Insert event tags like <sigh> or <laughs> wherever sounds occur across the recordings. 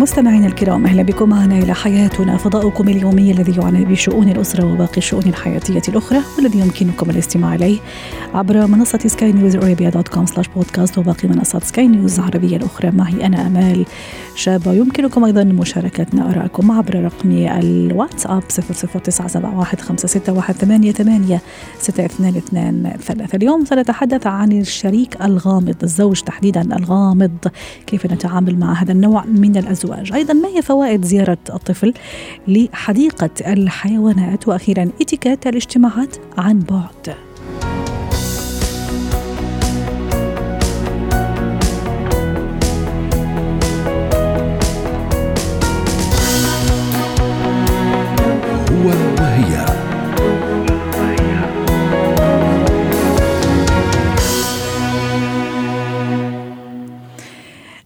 مستمعينا الكرام أهلا بكم. معنا إلى حياتنا. فضاؤكم اليومي الذي يعنى بشؤون الأسرة وباقي الشؤون الحياتية الأخرى والذي يمكنكم الاستماع إليه عبر منصة سكاي نيوز ارابيا dot com slash podcast وباقي منصات سكاي نيوز العربية الأخرى. معي أنا آمال شابه يمكنكم أيضا مشاركتنا آرائكم عبر رقم الواتساب 00971 اليوم سنتحدث عن الشريك الغامض الزوج تحديدا الغامض. كيف نتعامل مع هذا النوع من الازواج الزواج. أيضا ما هي فوائد زيارة الطفل لحديقة الحيوانات؟ وأخيرا إتيكيت الاجتماعات عن بعد. هو وهي.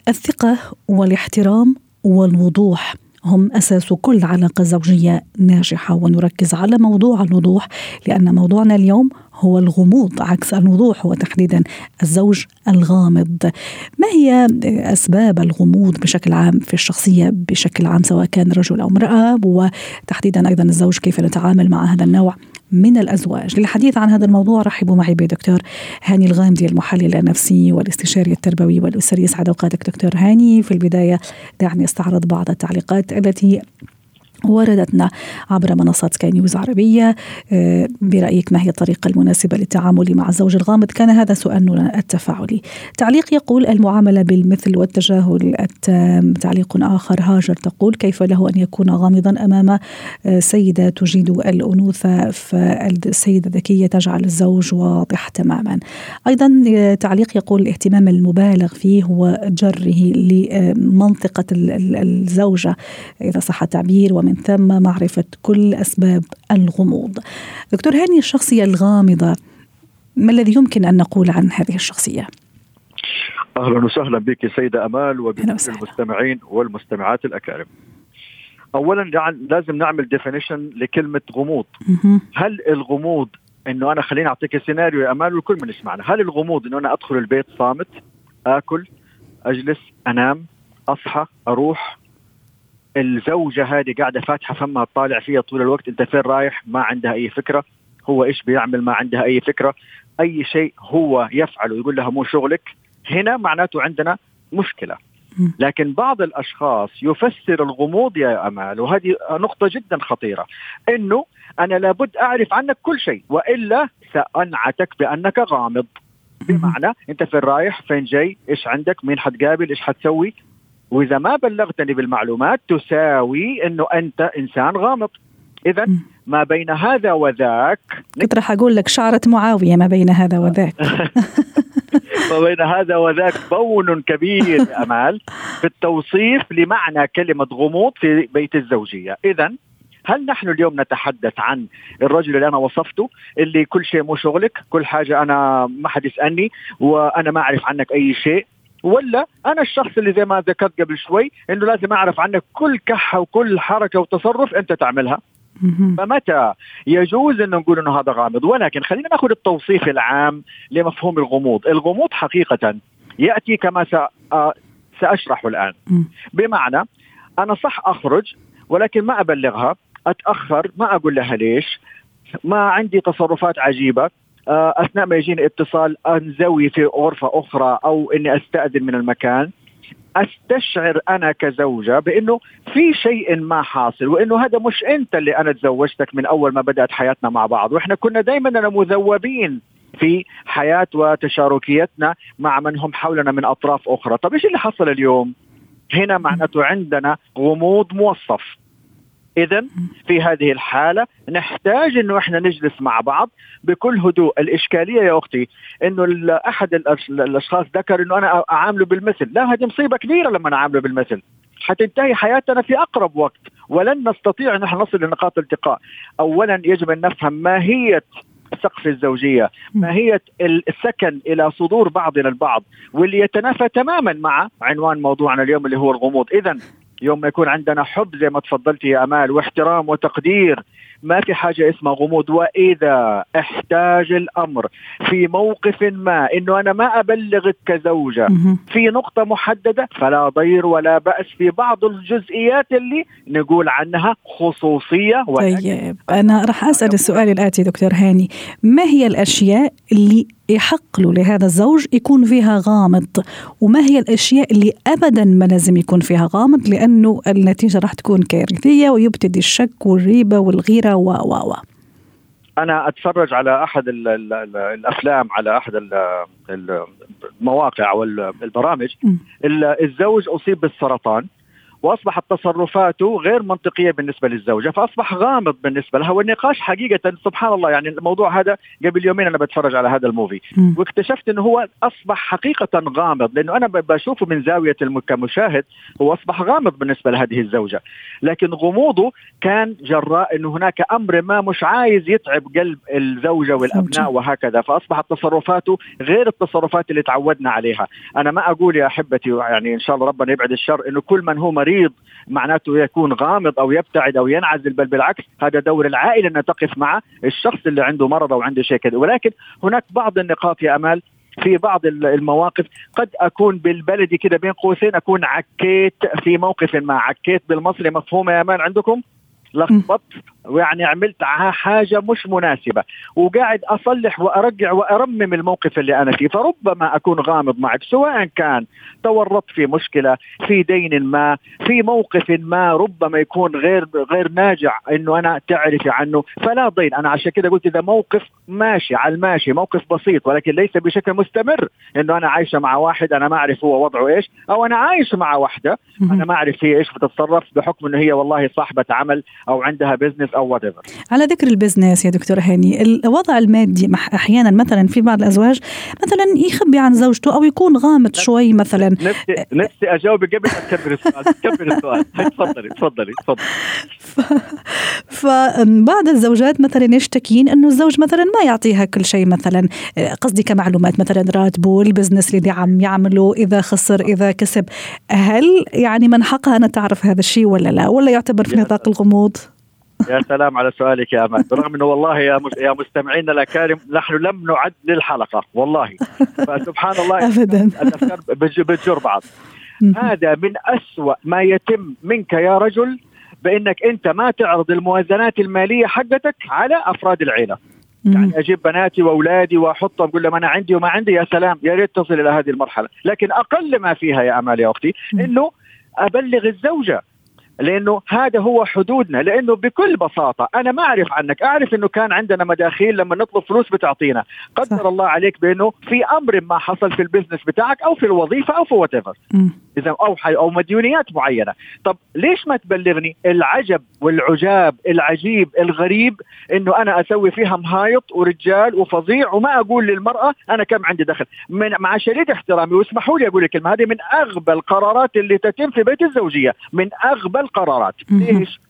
الثقة والاحترام والوضوح. هم أساس كل علاقة زوجية ناجحة. ونركز على موضوع الوضوح لأن موضوعنا اليوم هو الغموض عكس الوضوح هو تحديدا الزوج الغامض. ما هي أسباب الغموض بشكل عام في الشخصية بشكل عام سواء كان رجل أو امرأة؟ وتحديدا أيضا الزوج كيف نتعامل مع هذا النوع؟ من الأزواج. للحديث عن هذا الموضوع رحبوا معي بدكتور هاني الغامدي المحلل النفسي والاستشاري التربوي والأسري. يسعد أوقاتك دكتور هاني. في البداية دعني أستعرض بعض التعليقات التي وردتنا عبر منصات سكاي نيوز عربية. آه، برأيك ما هي الطريقة المناسبة للتعامل مع الزوج الغامض؟ كان هذا سؤالنا التفاعلي. تعليق يقول المعاملة بالمثل والتجاهل التام تعليق آخر هاجر تقول كيف له أن يكون غامضا أمام آه، سيدة تجيد الأنوثة؟ فالسيدة ذكية تجعل الزوج واضح تماما. أيضا آه، تعليق يقول الاهتمام المبالغ فيه هو جره لمنطقة الزوجة. إذا صح التعبير ومن ثم معرفة كل أسباب الغموض دكتور هاني الشخصية الغامضة ما الذي يمكن أن نقول عن هذه الشخصية؟ أهلا وسهلا بك سيدة أمال وبكل المستمعين والمستمعات الأكارم. اولا لازم نعمل definition لكلمة غموض. هل الغموض إنه أنا خليني أعطيك سيناريو يا أمال والكل من يسمعنا، هل الغموض إنه أنا أدخل البيت صامت آكل أجلس أنام أصحى أروح الزوجة هذه قاعدة فاتحة فمها تطالع فيها طول الوقت أنت فين رايح؟ ما عندها أي فكرة. هو إيش بيعمل؟ ما عندها أي فكرة. أي شيء هو يفعله يقول لها مو شغلك هنا معناته عندنا مشكلة. لكن بعض الأشخاص يفسر الغموض يا أمال وهذه نقطة جدا خطيرة إنه أنا لابد أعرف عنك كل شيء وإلا سأنعتك بأنك غامض. بمعنى أنت فين رايح؟ فين جاي؟ إيش عندك؟ مين حتقابل؟ إيش حتسوي؟ وإذا ما بلغتني بالمعلومات تساوي إنه أنت إنسان غامض. إذا ما بين هذا وذاك كنت راح أقول لك شعرة معاوية ما بين هذا وذاك. <laughs> ما بين هذا وذاك بون كبير أمال في التوصيف لمعنى كلمة غموض في بيت الزوجية. اذا هل نحن اليوم نتحدث عن الرجل اللي أنا وصفته اللي كل شيء مو شغلك كل حاجة أنا ما حد يسألني وأنا ما أعرف عنك أي شيء ولا أنا الشخص اللي زي ما ذكرت قبل شوي إنه لازم أعرف عنك كل كحة وكل حركة وتصرف أنت تعملها. فمتى يجوز ان نقول إنه هذا غامض؟ ولكن خلينا ناخذ التوصيف العام لمفهوم الغموض. الغموض حقيقة يأتي كما ساشرحه الآن. بمعنى أنا صح أخرج ولكن ما أبلغها أتأخر ما أقول لها ليش ما عندي تصرفات عجيبة آه، أثناء ما يجيني اتصال انزوي في غرفة أخرى أو إني أستأذن من المكان أستشعر أنا كزوجة بإنه في شيء ما حاصل وإنه هذا مش أنت اللي أنا تزوجتك من أول ما بدأت حياتنا مع بعض. وإحنا كنا دائما مذوبين في حياة وتشاركيتنا مع من هم حولنا من أطراف أخرى، طب إيش اللي حصل اليوم؟ هنا معناته عندنا غموض موصف. اذا في هذه الحالة نحتاج إنه إحنا نجلس مع بعض بكل هدوء. الإشكالية يا أختي إنه أحد الأشخاص ذكر إنه أنا أعامله بالمثل. لا هذه مصيبة كبيرة لما نعامله بالمثل. حتنتهي حياتنا في أقرب وقت. ولن نستطيع أن إحنا نصل لنقاط التقاء. اولا يجب أن نفهم ماهية سقف الزوجية ماهية السكن إلى صدور بعضنا البعض واللي يتنافى تماما مع عنوان موضوعنا اليوم اللي هو الغموض. إذا يوم ما يكون عندنا حب زي ما تفضلتي يا أمال واحترام وتقدير. ما في حاجة اسمها غموض. وإذا احتاج الأمر في موقف ما إنه أنا ما أبلغك كزوجة في نقطة محددة فلا ضير ولا بأس في بعض الجزئيات اللي نقول عنها خصوصية طيب أنا راح أسأل السؤال الآتي دكتور هاني. ما هي الأشياء اللي يحق له لهذا الزوج يكون فيها غامض. وما هي الأشياء اللي ابدا ما لازم يكون فيها غامض؟ لأنه النتيجة راح تكون كارثية ويبتدي الشك والريبة والغيرة و و و. أنا أتفرج على أحد ال ال ال الأفلام على أحد المواقع والبرامج الزوج أصيب بالسرطان. وأصبحت تصرفاته غير منطقية بالنسبة للزوجة فأصبح غامض بالنسبة لها والنقاش حقيقة سبحان الله يعني الموضوع هذا قبل يومين أنا بتفرج على هذا الموفي. م. واكتشفت إنه هو أصبح حقيقة غامض لأنه أنا بشوفه من زاوية كمشاهد هو أصبح غامض بالنسبة لهذه الزوجة. لكن غموضه كان جراء إنه هناك أمر ما مش عايز يتعب قلب الزوجة والأبناء وهكذا فأصبحت تصرفاته غير التصرفات اللي تعودنا عليها. أنا ما أقول يا أحبتي يعني إن شاء الله ربنا يبعد الشر إنه كل من هو مريض مريض معناته يكون غامض أو يبتعد أو ينعزل بل بالعكس هذا دور العائلة أن تقف مع الشخص اللي عنده مرض أو عنده شيء كذا. ولكن هناك بعض النقاط يا أمال في بعض المواقف. قد أكون بالبلدي كده بين قوسين أكون عكيت في موقف ما. عكيت بالمصري مفهومه يا مان عندكم؟ لخبطت ويعني عملت حاجة مش مناسبة. وقاعد أصلح وأرجع وأرمم الموقف اللي أنا فيه. فربما أكون غامض معك سواء كان تورطت في مشكلة في دين ما في موقف ما ربما يكون غير غير ناجع إنه أنا تعرفي عنه. فلا ضين أنا عشان كده قلت إذا موقف ماشي على الماشي موقف بسيط ولكن ليس بشكل مستمر. إنه أنا عايشة مع واحد أنا ما أعرف هو وضعه إيش أو أنا عايش مع واحدة أنا ما أعرف هي إيش بتتصرف بحكم إنه هي والله صاحبة عمل. أو عندها business أو whatever. على ذكر ال business يا دكتور هاني الوضع المادي أحيانا مثلا في بعض الأزواج مثلا يخبي عن زوجته أو يكون غامض شوي مثلا. نفسي نفسي اجاوبك قبل ما تكبر السؤال تكبر السؤال. <laughs> تفضلي تفضلي تفضلي. فبعض الزوجات مثلا يشتكين إنه الزوج مثلا ما يعطيها كل شيء مثلا قصدي كمعلومات مثلا راتبه البزنس اللي عم يعمله إذا خسر إذا كسب. هل يعني من حقها أن تعرف هذا الشيء ولا لا؟ ولا يعتبر في نطاق الغموض؟ يا سلام على سؤالك يا أمان. برغم إنه والله يا يا مستمعينا الأكارم نحن لم نعد للحلقة والله. فسبحان الله ابدا. الأفكار بتجر بعض. هذا من أسوأ ما يتم منك يا رجل بإنك أنت ما تعرض الموازنات المالية حقتك على أفراد العيلة. يعني أجيب بناتي وأولادي وأحطهم أقول لهم أنا عندي وما عندي يا سلام يا ريت تصل إلى هذه المرحلة. لكن أقل ما فيها يا أمال يا أختي إنه أبلغ الزوجة. لأنه هذا هو حدودنا لأنه بكل بساطة أنا ما أعرف عنك أعرف إنه كان عندنا مداخيل لما نطلب فلوس بتعطينا. قدر. الله عليك بأنه في أمر ما حصل في ال business بتاعك أو في الوظيفة أو في وات إذا أو أو مديونيات معينة. طب ليش ما تبلغني العجب والعجاب العجيب الغريب إنه أنا أسوي فيها مهايط ورجال وفظيع وما أقول للمرأة أنا كم عندي دخل؟ من مع شديد احترامي واسمحوا لي أقول الكلمة هذه من أغبى القرارات اللي تتم في بيت الزوجية من أغبى القرارات. ليش؟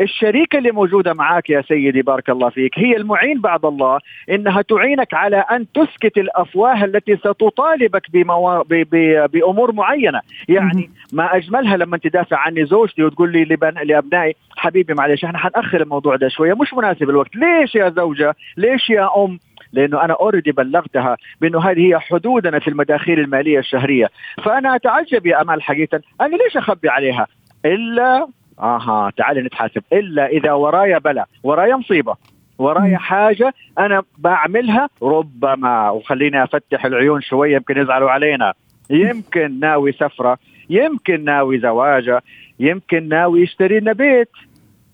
الشريكة اللي موجودة معك يا سيدي بارك الله فيك هي المعين بعد الله إنها تعينك على أن تسكت الأفواه التي ستطالبك بموا... ب... ب... بأمور معينة. يعني ما أجملها لما تدافع عني زوجتي وتقول لي لبن... لأبنائي حبيبي معلش إحنا حنأخر الموضوع ده شوية مش مناسب الوقت. ليش يا زوجة؟ ليش يا أم؟ لأنه أنا اوريدي بلغتها بأنه هذه هي حدودنا في المداخيل المالية الشهرية. فأنا أتعجب يا أمال حقيقة أنا ليش أخبي عليها؟ إلا آها تعالي نتحاسب. إلا إذا ورايا بلا ورايا مصيبة ورايا حاجة أنا بعملنا ربما وخليني أفتح العيون شوية يمكن يزعلوا علينا. يمكن ناوي سفرة يمكن ناوي زواجة يمكن ناوي يشتري لنا بيت.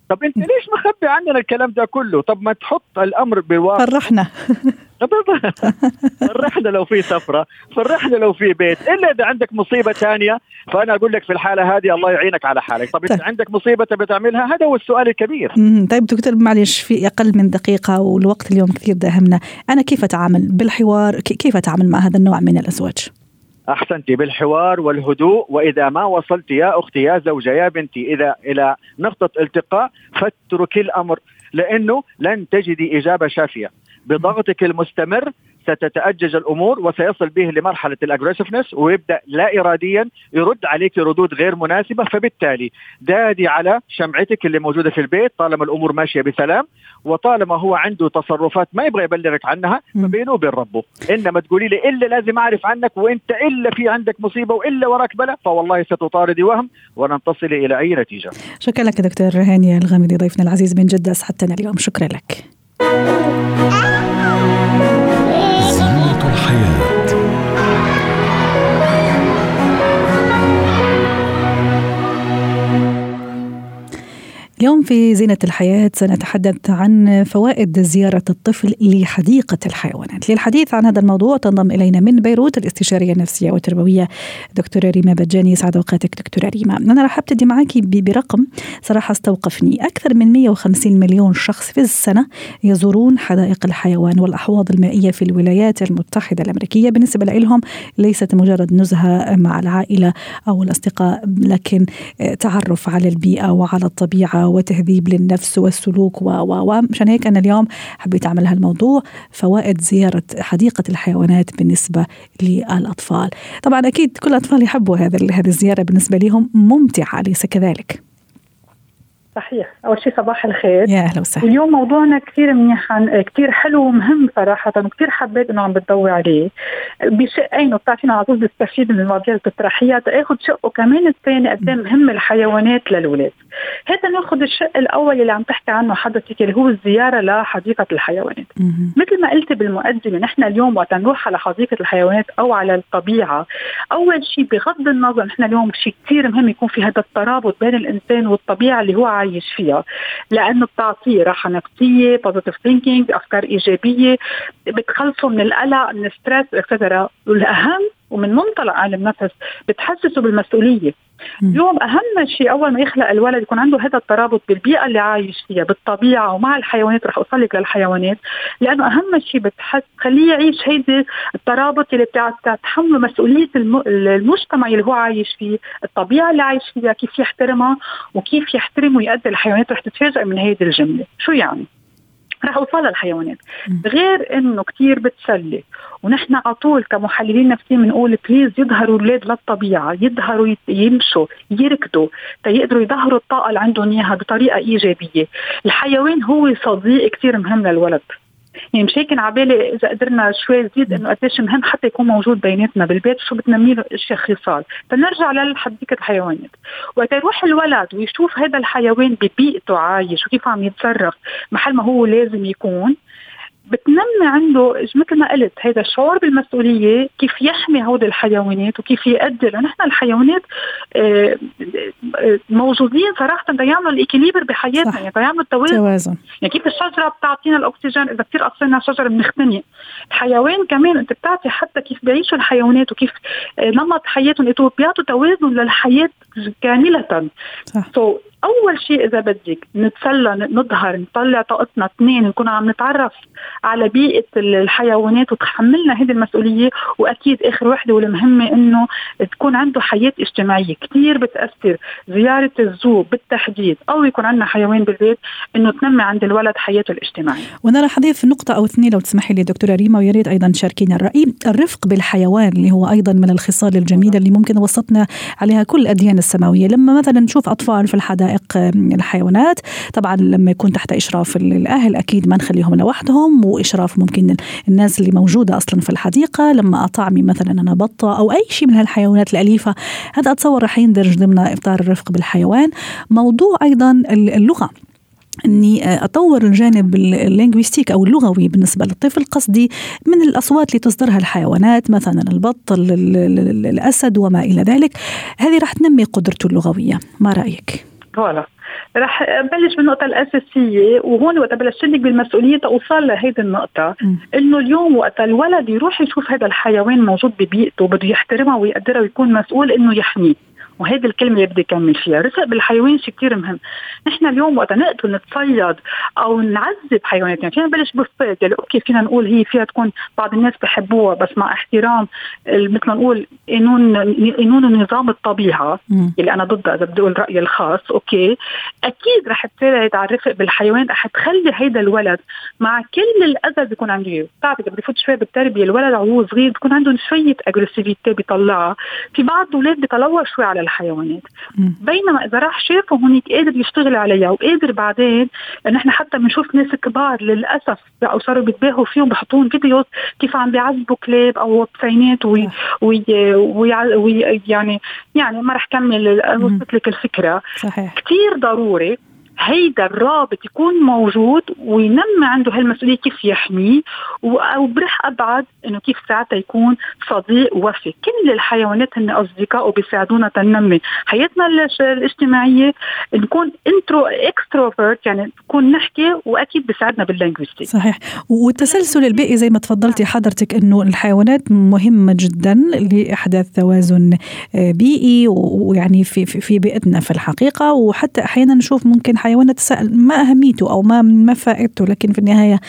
طب انت ليش مخبي عننا الكلام ده كله؟ طب ما تحط الأمر بالواقع فرحنا. فرحنا لو في سفرة فرحنا لو في بيت. إلا إذا عندك مصيبة ثانية فأنا أقول لك في الحالة هذه الله يعينك على حالك. طب طيب. عندك مصيبة بتعملها هذا هو السؤال الكبير. طيب دكتور معلش في أقل من دقيقة والوقت اليوم كثير داهمنا. أنا كيف أتعامل بالحوار؟ كيف أتعامل مع هذا النوع من الأزواج؟ أحسنتي بالحوار والهدوء وإذا ما وصلت يا أختي يا زوجة يا بنتي إذا إلى نقطة التقاء فاتركي الأمر لأنه لن تجدي إجابة شافية. بضغطك المستمر ستتأجج الأمور وسيصل به لمرحلة الاجريسفنس ويبدأ لا اراديا يرد عليك ردود غير مناسبة فبالتالي دادي على شمعتك اللي موجودة في البيت طالما الأمور ماشية بسلام وطالما هو عنده تصرفات ما يبغى يبلغك عنها فبينه وبين ربه. إنما تقولي لي إلا لازم أعرف عنك وإنت إلا في عندك مصيبة وإلا وراك بلا فوالله ستطاردي وهم ولن تصلي إلى أي نتيجة. شكرا لك دكتور هاني الغامدي ضيفنا العزيز من جدة أسعدتنا اليوم. شكرا لك. في زينة الحياة سنتحدث عن فوائد زيارة الطفل لحديقة الحيوانات. للحديث عن هذا الموضوع تنضم إلينا من بيروت الاستشارية النفسية والتربوية دكتورة ريما بجاني. سعد أوقاتك دكتورة ريما. أنا راح أبتدي معك برقم صراحة استوقفني. أكثر من 150 مليون شخص في السنة يزورون حدائق الحيوان والأحواض المائية في الولايات المتحدة الأمريكية. بالنسبة لهم ليست مجرد نزهة مع العائلة أو الأصدقاء لكن تعرف على البيئة وعلى الطبيعة وتهذيب للنفس والسلوك و و مشان هيك أنا اليوم حبيت أعمل هالموضوع فوائد زيارة حديقة الحيوانات بالنسبة للأطفال. طبعا أكيد كل الاطفال يحبوا هذا هذه الزيارة بالنسبة لهم ممتعة أليس كذلك؟ صحيح. أول شيء صباح الخير. يا أهلا وسهلا. اليوم موضوعنا كثير منيح كثير حلو ومهم صراحة. وكثير حبيت إنه عم بتضوي عليه. بشقين وبتعرفين على طول بستفيد من المواضيع اللي بتطرحيها تاخذ شقه كمان الثاني قد مهم الحيوانات للاولاد هذا ناخذ الشق الأول اللي عم تحكي عنه حضرتك اللي هو الزيارة لحديقة الحيوانات. مثل ما قلت بالمقدمة نحن اليوم وقت نروح على حديقة الحيوانات أو على الطبيعة أول شيء بغض النظر نحن اليوم شيء كثير مهم يكون في هذا الترابط بين الإنسان والطبيعة اللي هو عايش فيها. لأنه بتعطيه راحة نفسية positive thinking أفكار إيجابية بتخلصه من القلق من ال stress extra والأهم ومن منطلق علم نفس بتحسسه بالمسؤولية. اليوم أهم شيء أول ما يخلق الولد يكون عنده هذا الترابط بالبيئة اللي عايش فيها بالطبيعة ومع الحيوانات رح اوصل لك للحيوانات لأنه أهم شيء بتحس خليه يعيش هيدي الترابط اللي بتتحمله مسؤولية المجتمع اللي هو عايش فيه الطبيعة اللي عايش فيها كيف يحترمها وكيف يحترم ويؤدي الحيوانات رح تتفاجئ من هيدي الجملة. شو يعني؟ رح أوصل للحيوانات. غير إنه كثير بتسلي. ونحن على طول كمحللين نفسيين بنقول بليز يظهروا الأولاد للطبيعة يظهروا يمشوا يركضوا تيقدروا يظهروا الطاقة اللي عندهم إياها بطريقة إيجابية. الحيوان هو صديق كثير مهم للولد. يعني مش هيك عبالي إذا قدرنا شوي نزيد إنه قديش مهم حتى يكون موجود بيناتنا بالبيت شو بتنمي له اشياء خصال. فنرجع لحديقه الحيوانات. وقت يروح الولد ويشوف هذا الحيوان ببيئته عايش وكيف عم يتصرف محل ما هو لازم يكون بتنمي عنده مثل ما قلت هذا الشعور بالمسؤولية كيف يحمي هود الحيوانات وكيف يؤدي لأنه نحن الحيوانات آه، آه، موجودين صراحة يعملوا الإكيليبر بحياتنا يعني يعملوا التوازن. توازن. يعني كيف الشجرة بتعطينا الأكسجين إذا كثير قصينا شجرة بنختنق الحيوان كمان أنت بتعطي حتى كيف بيعيشوا الحيوانات وكيف آه، نمط حياتهم بيعطوا توازن للحياة كامله صح. so أول شيء إذا بدك نتسلى نظهر نطلع طاقتنا. اثنين نكون عم نتعرف على بيئة الحيوانات وتحملنا هذه المسؤولية. وأكيد آخر وحدة والمهمة إنه تكون عنده حياة اجتماعية. كثير بتأثر زيارة الزو بالتحديد أو يكون عندنا حيوان بالبيت إنه تنمي عند الولد حياته الاجتماعية. وأنا حديث نقطة أو اثنين. لو تسمحي لي دكتورة ريما ويا ريت أيضا تشاركينا الرأي. الرفق بالحيوان اللي هو أيضا من الخصال الجميلة اللي ممكن وسطنا عليها كل الأديان السماوية. لما مثلا نشوف أطفال في الحدائق حدائق الحيوانات. طبعا لما يكون تحت إشراف الأهل أكيد ما نخليهم لوحدهم وإشراف ممكن الناس اللي موجودة أصلا في الحديقة. لما أطعمي مثلا أنا بطة أو أي شيء من هالحيوانات الأليفة هذا أتصور رح يندرج ضمن إطار الرفق بالحيوان. موضوع أيضا اللغة. إني أطور الجانب اللينغويستيك أو اللغوي بالنسبة للطفل قصدي من الأصوات اللي تصدرها الحيوانات مثلا البط الأسد وما إلى ذلك. هذه راح تنمي قدرته اللغوية. ما رأيك؟ voilà رح بلش بالنقطة الأساسية وهون وقت بلشت لك بالمسؤولية توصل لهيدي النقطة إنه اليوم وقت الولد يروح يشوف هذا الحيوان موجود ببيئته بده يحترمها ويقدرها ويكون مسؤول إنه يحميه. وهذه الكلمة اللي بدي أكمل فيها. الرفق بالحيوان شيء كثير مهم. نحن اليوم وقت نقتل نتصيد أو نعذب حيوانات يعني فينا نبلش بالصيد. يعني okay فينا نقول هي فيها تكون بعض الناس بحبوها بس مع احترام مثل ما نقول قانون قانون نظام الطبيعة م. اللي أنا ضدها إذا بدي أقول رأيي الخاص. okay أكيد رح تساعد على الرفق بالحيوان. رح تخلي هيدا الولد مع كل الأذى بيكون عنده. بتعرفي إذا بدي فوت شوي بالتربية الولد وهو صغير بيكون عندهم شوية agressivité بيطلعها في بعض الأولاد بيطلعوا شوي على الحيوانات. م. بينما إذا راح شافه هونيك قادر يشتغل عليها وقادر بعدين نحن حتى بنشوف ناس كبار للأسف أو صاروا بيتباهوا فيهم بحطون videos كيف عم بيعذبوا كلاب أو وبسينات oui, oui, oui, oui يعني يعني ما رح كمل وصلت لك الفكرة. صحيح. كثير ضروري هيدا الرابط يكون موجود وينمي عنده هالمسؤولية كيف يحميه وبرح أبعد إنه كيف ساعتها يكون صديق وفي. كل الحيوانات هن أصدقاء وبيساعدونا تنمي. حياتنا الاجتماعية نكون intro extrovert يعني نكون نحكي وأكيد بيساعدنا بال linguistique صحيح. والتسلسل البيئي زي ما تفضلتي حضرتك إنه الحيوانات مهمة جدا لأحداث توازن آه، بيئي ويعني في في بيئتنا في الحقيقة. وحتى أحيانا نشوف ممكن حيوان نتساءل ما أهميته أو ما ما فائدته لكن في النهاية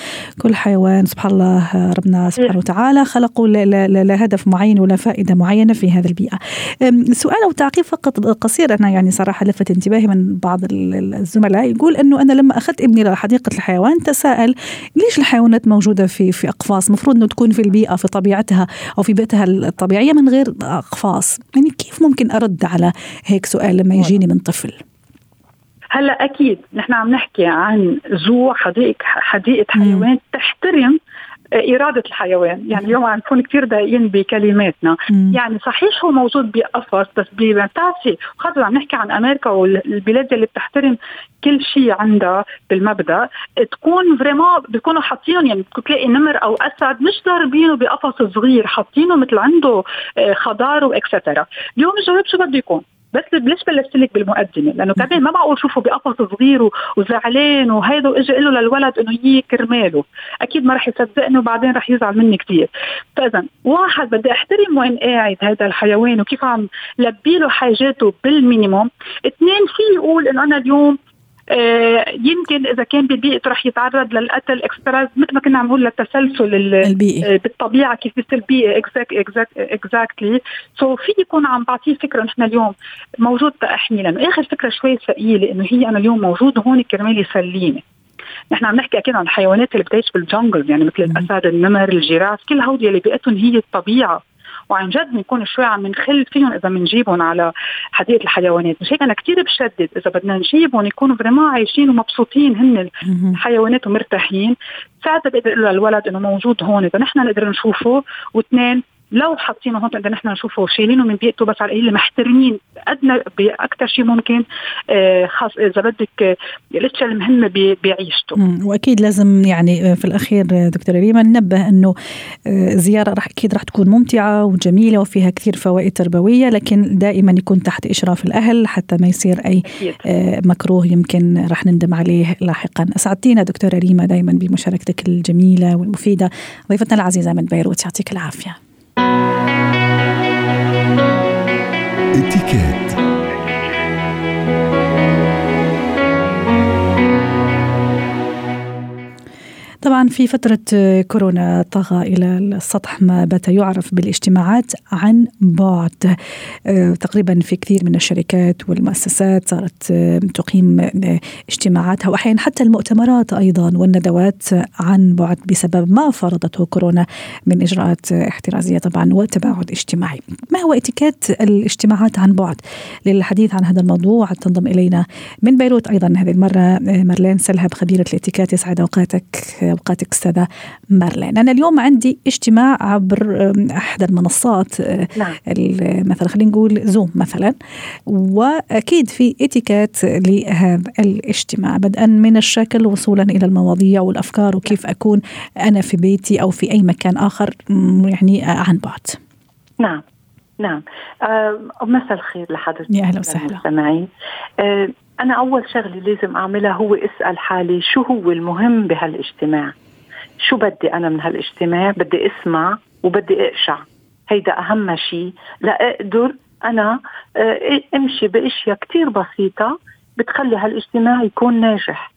كل حيوان سبحان الله ربنا سبحانه وتعالى خلقه لهدف معين ولا فائدة معينة في هذه البيئة. سؤال أو تعقيب فقط قصير أنا يعني صراحة لفت انتباهي من بعض الزملاء يقول أنه أنا لما أخذت ابني لحديقة الحيوان تساءل ليش الحيوانات موجودة في في أقفاص؟ مفروض أنه تكون في البيئة في طبيعتها أو في بيئتها الطبيعية من غير أقفاص. يعني كيف ممكن أرد على هيك سؤال لما يجيني من طفل؟ هلا أكيد نحن عم نحكي عن زو حديقه حديقة حيوان تحترم إرادة الحيوان. يعني اليوم عم نكون كثير دقيقين بكلماتنا. مم. يعني صحيح هو موجود بقفص بس بتعرفي خاصة عم نحكي عن أمريكا والبلاد اللي بتحترم كل شيء عندها بالمبدأ تكون فريمون بيكونوا حاطينهم يعني تلاقي نمر أو أسد مش ضاربينه بقفص صغير حاطينه مثل عنده آه، خضار واكسترا اليوم الجواب شو بده يكون؟ بس ليش بلشت لك بالمقدمه؟ لأنه كمان ما معقول شوفه بقفص صغير وزعلان وهيدا واجى له للولد إنه يجي كرماله، أكيد ما رح يصدقني وبعدين رح يزعل مني كثير. فإذا واحد بدي أحترم وين قاعد هذا الحيوان وكيف عم لبي له حاجاته بالمينيموم، اثنين في يقول إنه أنا اليوم يمكن إذا كان ببيئته رح يتعرض للقتل اكستراز مثل ما كنا عم نقول للتسلسل البيئي. آه، بالطبيعة كيف بيصير بيئي اكزاكتلي سو في يكون عم بعطيه فكرة نحن اليوم موجود تاحمي لأنه اخر فكرة شوي ثقيلة إنه هي أنا اليوم موجود هون كرمال يسليني. نحن عم نحكي أكيد عن الحيوانات اللي بتعيش بالجنجل يعني مثل الأسد النمر الجراف كل هودي اللي بيئتهم هي الطبيعة. وعن جد بنكون شوي عم نخل فيهم إذا بنجيبهم على حديقة الحيوانات. مش هيك؟ أنا كثير بشدد إذا بدنا نجيبهم يكونوا فريمون عايشين ومبسوطين هن الحيوانات ومرتاحين. ساعتها بقدر أقول للولد إنه موجود هون. إذا نحن نقدر نشوفه. واثنين لو حاطينه هون بدنا نحن نشوفه. شايلينه من بيئته بس على القليل محترمين. ادنى باكثر شيء ممكن آه، خاص إذا بدك آه، الاشياء المهمه بعيشته وأكيد لازم يعني آه، في الأخير دكتورة ريما ننبه إنه زيارة راح أكيد راح تكون ممتعة وجميلة وفيها كثير فوائد تربوية لكن دائما يكون تحت إشراف الأهل حتى ما يصير أي أكيد. مكروه يمكن راح نندم عليه لاحقا. أسعدتينا دكتورة ريما دائما بمشاركتك الجميلة والمفيدة. ضيفتنا العزيزة من بيروت يعطيك العافية. اتكات طبعا في فترة كورونا طغى إلى السطح ما بات يعرف بالاجتماعات عن بعد. آه، تقريبا في كثير من الشركات والمؤسسات صارت آه، تقيم آه، اجتماعاتها وأحيانا حتى المؤتمرات أيضا والندوات عن بعد بسبب ما فرضته كورونا من إجراءات احترازية طبعا وتباعد اجتماعي. ما هو اتكات الاجتماعات عن بعد؟ للحديث عن هذا الموضوع تنضم إلينا من بيروت أيضا هذه المرة مارلين سلهب خبيرة الاتكات يسعد أوقاتك. اوقاتك استاذه مارلين. أنا اليوم عندي اجتماع عبر أحد المنصات آه، نعم. مثلا خلينا نقول زوم مثلا. وأكيد في اتيكيت لهذا الاجتماع بدءا من الشكل وصولا إلى المواضيع والأفكار وكيف أكون أنا في بيتي أو في أي مكان آخر يعني عن بعد. نعم. نعم. آه مساء الخير لحضرتك يا أهلا وسهلا. آه أنا أول شغلة لازم أعملها هو أسأل حالي شو هو المهم بهالاجتماع؟ شو بدي أنا من هالاجتماع؟ بدي أسمع وبدي أقشع. هيدا أهم شيء لأقدر أنا آه، أمشي بأشياء كتير بسيطة بتخلي هالاجتماع يكون ناجح.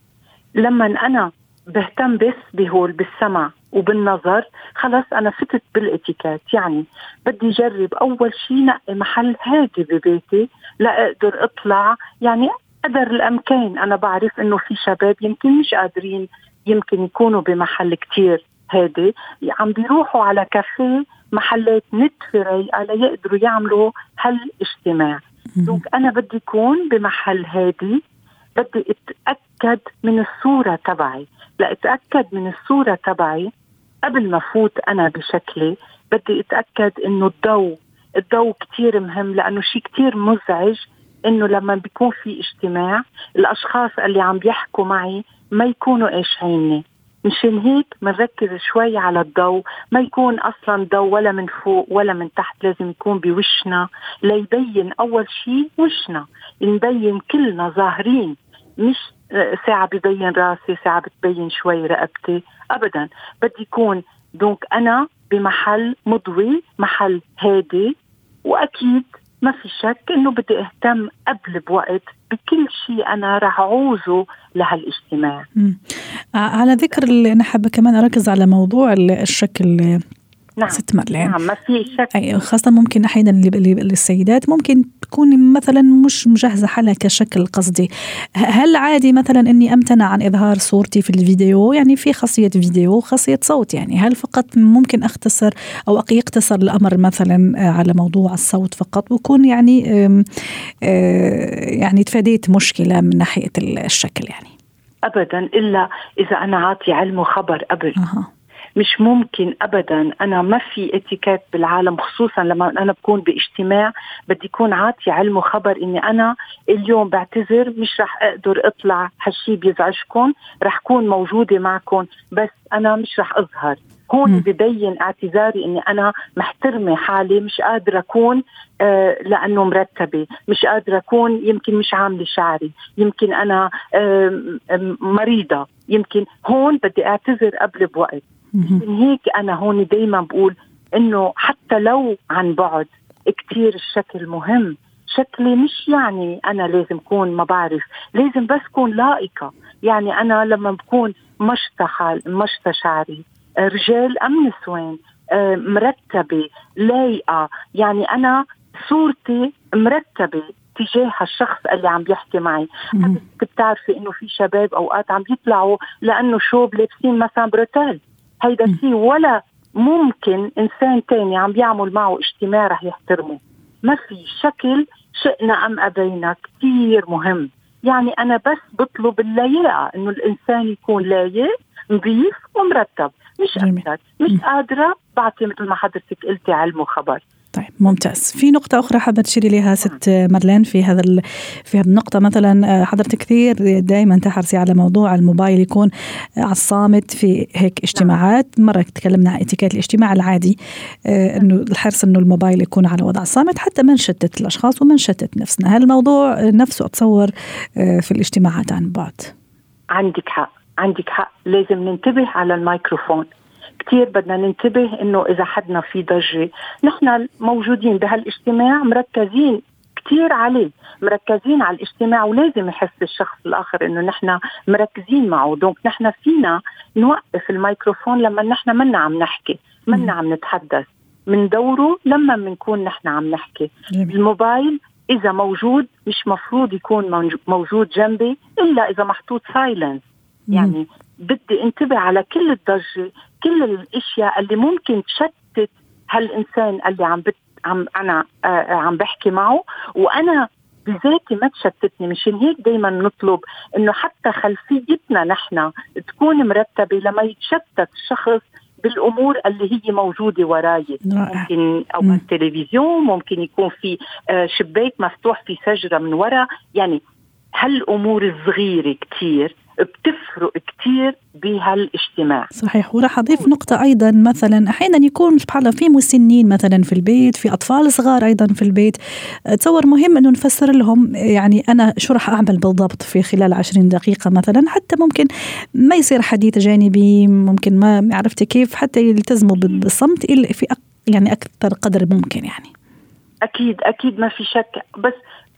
لما أنا بهتم بس بهول بالسمع وبالنظر خلص أنا فتت بالإتيكيت. يعني بدي أجرب أول شيء نقي محل هادي ببيتي. لاقدر أطلع. يعني قدر الامكان. أنا بعرف انه في شباب يمكن مش قادرين يمكن يكونوا بمحل كتير هادي عم بيروحوا على كافيه محلات نتفة رايقة ليقدروا يعملوا هالاجتماع. دونك أنا بدي أكون بمحل هادي بدي أتأكد من الصورة تبعي. لأتأكد من الصورة تبعي قبل ما فوت أنا بشكلي بدي أتأكد إنه الضوء الضوء كتير مهم لأنه شيء كتير مزعج. إنه لما بيكون في اجتماع الأشخاص اللي عم بيحكوا معي ما يكونوا قاشعيني مشان هيك بنركز شوي على الضوء ما يكون أصلا ضوء ولا من فوق ولا من تحت لازم يكون بوشنا ليبين أول شيء وشنا نبين كلنا ظاهرين. مش آه، ساعة ببين راسي ساعة بتبين شوي رقبتي أبدا. بدي يكون دونك أنا بمحل مضوي محل هادي وأكيد ما في شك إنه بدي أهتم قبل بوقت بكل شيء أنا راح أعوزه لهالاجتماع. على ذكر اللي أنا حابة كمان أركز على موضوع الشكل نعم. ست مرلين نعم ما في شك. أي خاصة ممكن أحيانا للسيدات ممكن تكون مثلا مش مجهزة حالها كشكل قصدي. هل عادي مثلا أني أمتنع عن إظهار صورتي في الفيديو؟ يعني في خاصية فيديو وخاصية صوت يعني. هل فقط ممكن أختصر أو يقتصر الأمر مثلا على موضوع الصوت فقط ويكون يعني يعني تفاديت مشكلة من ناحية الشكل يعني؟ ابدا إلا إذا أنا عاطي علم وخبر قبل أه. مش ممكن ابدا. أنا ما في اتيكيت بالعالم خصوصا لما أنا بكون باجتماع بدي يكون عاطي علم وخبر إني أنا اليوم بعتذر مش رح أقدر أطلع هالشي بيزعجكم رح كون موجودة معكم بس أنا مش رح أظهر. هون ببين اعتذاري إني أنا محترمة حالي مش قادرة أكون آه لأنه مرتبة. مش قادرة أكون يمكن مش عاملة شعري. يمكن أنا آه مريضة. يمكن هون بدي اعتذر قبل بوقت. من هيك أنا هون دائما بقول إنه حتى لو عن بعد كثير الشكل مهم. شكلي مش يعني أنا لازم اكون ما بعرف لازم بس اكون لائقة. يعني أنا لما بكون مشطه حال مشطه شعري رجال أم نسوان آه، مرتبة لايقة. يعني أنا صورتي مرتبة تجاه الشخص اللي عم بيحكي معي. بتعرفي إنه في شباب أوقات عم بيطلعوا لأنه شوب لابسين مثلا بروتيل هيدا الشيء ولا ممكن إنسان تاني عم بيعمل معه اجتماع رح يحترمه. ما في شكل شئنا أم أبينا كثير مهم. يعني أنا بس بطلب اللياقة إنه الإنسان يكون لايق نظيف ومرتب. مش أكثر مش قادرة بعطي مثل ما حضرتك قلتي علم وخبر ممتاز. في نقطة أخرى حابة تشيري لها ست مارلين في هذا ال... في هذه النقطة. مثلا آه، حضرتك كثير دائما تحرصي على موضوع الموبايل يكون على الصامت في هيك اجتماعات. مرة تكلمنا عن اتيكيت الاجتماع العادي آه، إنه الحرص إنه الموبايل يكون على وضع الصامت حتى ما نشتت الأشخاص وما نشتت نفسنا. هل الموضوع نفسه أتصور آه، في الاجتماعات عن بعد؟ عندك حق. عندك حق. لازم ننتبه على الميكروفون. كثير بدنا ننتبه إنه إذا حدنا في ضجة. نحن موجودين بهالاجتماع مركزين كثير عليه مركزين على الاجتماع ولازم يحس الشخص الآخر إنه نحن مركزين معه. donc نحن فينا نوقف الميكروفون لما نحن منا عم نحكي منا عم نتحدث. من دوره لما بنكون نحن عم نحكي. جميل. الموبايل إذا موجود مش مفروض يكون موجود جنبي إلا إذا محطوط silence يعني بدي انتبه على كل الضجة كل الأشياء اللي ممكن تشتت هالإنسان اللي عم بت عم أنا آه, آه، عم بحكي معه. وأنا بذاتي ما تشتتني. مشان هيك دائما نطلب إنه حتى خلفيتنا نحن تكون مرتبة لما يتشتت الشخص بالأمور اللي هي موجودة وراي. ممكن أو التلفزيون ممكن يكون في آه، شباك مفتوح في شجره من وراء يعني هالأمور الصغيرة كثير بتفرق كثير بهالاجتماع. صحيح. وراح أضيف نقطة أيضا مثلا أحيانا يكون سبحان الله في مسنين مثلا في البيت في أطفال صغار أيضا في البيت. تصور مهم إنه نفسر لهم يعني أنا شو راح أعمل بالضبط في خلال 20 دقيقة مثلا؟ حتى ممكن ما يصير حديث جانبي ممكن ما عرفتي كيف؟ حتى يلتزموا بالصمت في يعني أكثر قدر ممكن يعني. أكيد أكيد ما في شك. بس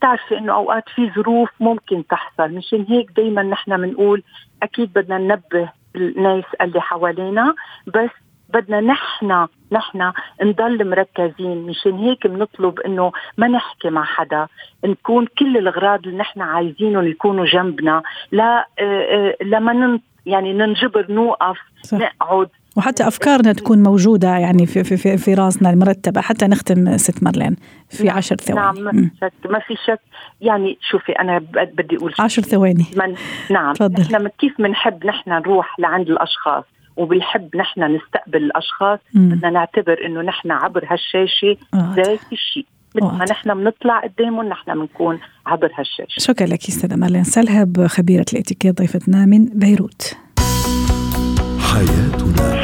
بتعرفي إنه أوقات في ظروف ممكن تحصل. مشان هيك دائما نحن بنقول أكيد بدنا ننبه الناس اللي حوالينا بس بدنا نحن نحن نضل مركزين. مشان هيك بنطلب إنه ما نحكي مع حدا نكون كل الأغراض اللي نحن عايزينهم يكونوا جنبنا. لا آه، آه، لما يعني ننجبر نوقف صح. نقعد وحتى أفكارنا تكون موجودة يعني في في في, في راسنا المرتبة. حتى نختم ست مرلين في نعم. عشر ثواني. نعم ما في شك ما في شك. يعني شوفي أنا بدي أقول عشر ثواني. من نعم. فضل. نحن كيف بنحب نحن نروح لعند الأشخاص؟ وبنحب نحن نستقبل الأشخاص؟ بدنا نعتبر إنه نحن عبر هالشاشة ذات الشيء. مثل ما نحن بنطلع قدامهم نحن بنكون عبر هالشاشة. شكرا لك أستاذة مارلين سلهب خبيرة الإتيكيت ضيفتنا من بيروت. حياتنا.